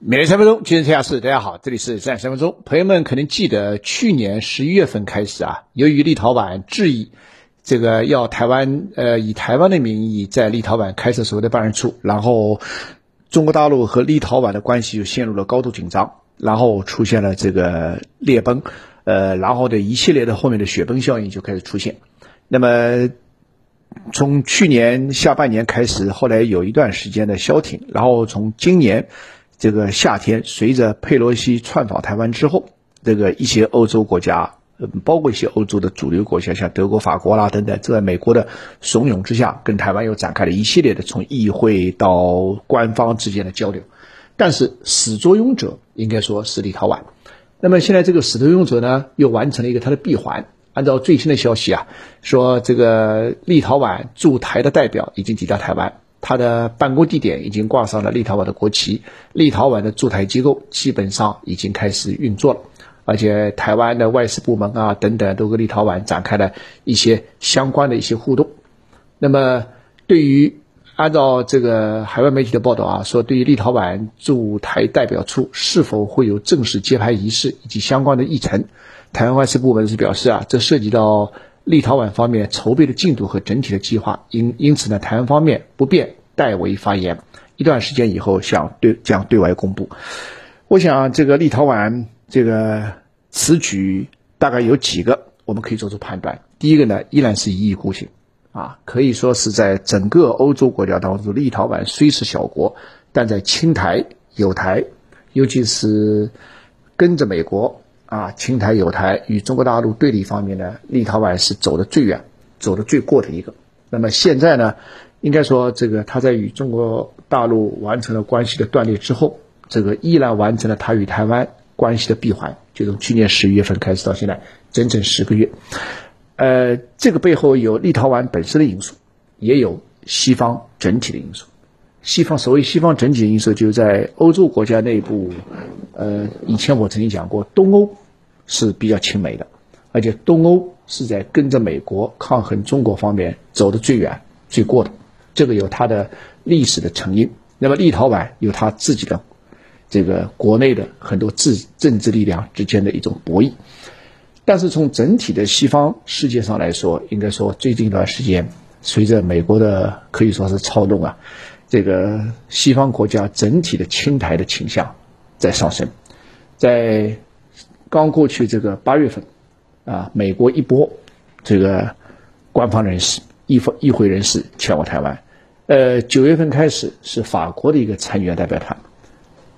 每日三分钟，今日天下事。大家好，这里是三三分钟。朋友们可能记得，去年十一月份开始啊，由于立陶宛质疑这个要台湾呃以台湾的名义在立陶宛开设所谓的办事处，然后中国大陆和立陶宛的关系就陷入了高度紧张，然后出现了这个裂崩，呃，然后的一系列的后面的雪崩效应就开始出现。那么从去年下半年开始，后来有一段时间的消停，然后从今年这个夏天，随着佩洛西窜访台湾之后，这个一些欧洲国家，嗯包括一些欧洲的主流国家，像德国、法国啦等等，在美国的怂恿之下，跟台湾又展开了一系列的从议会到官方之间的交流。但是始作俑者应该说是立陶宛。那么现在这个始作俑者呢，又完成了一个他的闭环。按照最新的消息啊，说这个立陶宛驻台的代表已经抵达台湾，他的办公地点已经挂上了立陶宛的国旗，立陶宛的驻台机构基本上已经开始运作了，而且台湾的外事部门啊等等都跟立陶宛展开了一些相关的一些互动。那么，对于按照这个海外媒体的报道啊，说对于立陶宛驻台代表处是否会有正式揭牌仪式以及相关的议程。台湾外事部门是表示啊，这涉及到立陶宛方面筹备的进度和整体的计划，因因此呢，台湾方面不便代为发言。一段时间以后，想对将对外公布。我想这个立陶宛这个此举大概有几个，我们可以做出判断。第一个呢，依然是一意孤行啊，可以说是在整个欧洲国家当中，立陶宛虽是小国，但在青台、有台，尤其是跟着美国。啊，青台友台与中国大陆对立方面呢，立陶宛是走得最远、走得最过的一个。那么现在呢，应该说这个他在与中国大陆完成了关系的断裂之后，这个依然完成了他与台湾关系的闭环，就从去年十一月份开始到现在，整整十个月。呃，这个背后有立陶宛本身的因素，也有西方整体的因素。西方所谓西方整体的因素，就是在欧洲国家内部。呃，以前我曾经讲过，东欧。是比较亲美的，而且东欧是在跟着美国抗衡中国方面走的最远、最过的，这个有它的历史的成因。那么立陶宛有它自己的这个国内的很多政政治力量之间的一种博弈。但是从整体的西方世界上来说，应该说最近一段时间，随着美国的可以说是操纵啊，这个西方国家整体的亲台的倾向在上升，在。刚过去这个八月份，啊，美国一波这个官方人士、议会议会人士前往台湾，呃，九月份开始是法国的一个参议员代表团，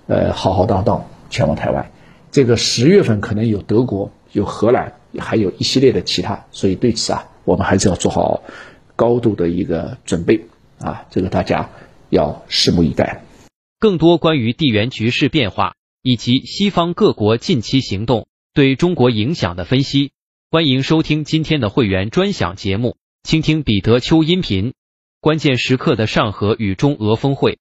呃，浩浩荡荡前往台湾，这个十月份可能有德国、有荷兰，还有一系列的其他，所以对此啊，我们还是要做好高度的一个准备啊，这个大家要拭目以待。更多关于地缘局势变化。以及西方各国近期行动对中国影响的分析，欢迎收听今天的会员专享节目，倾听彼得丘音频。关键时刻的上合与中俄峰会。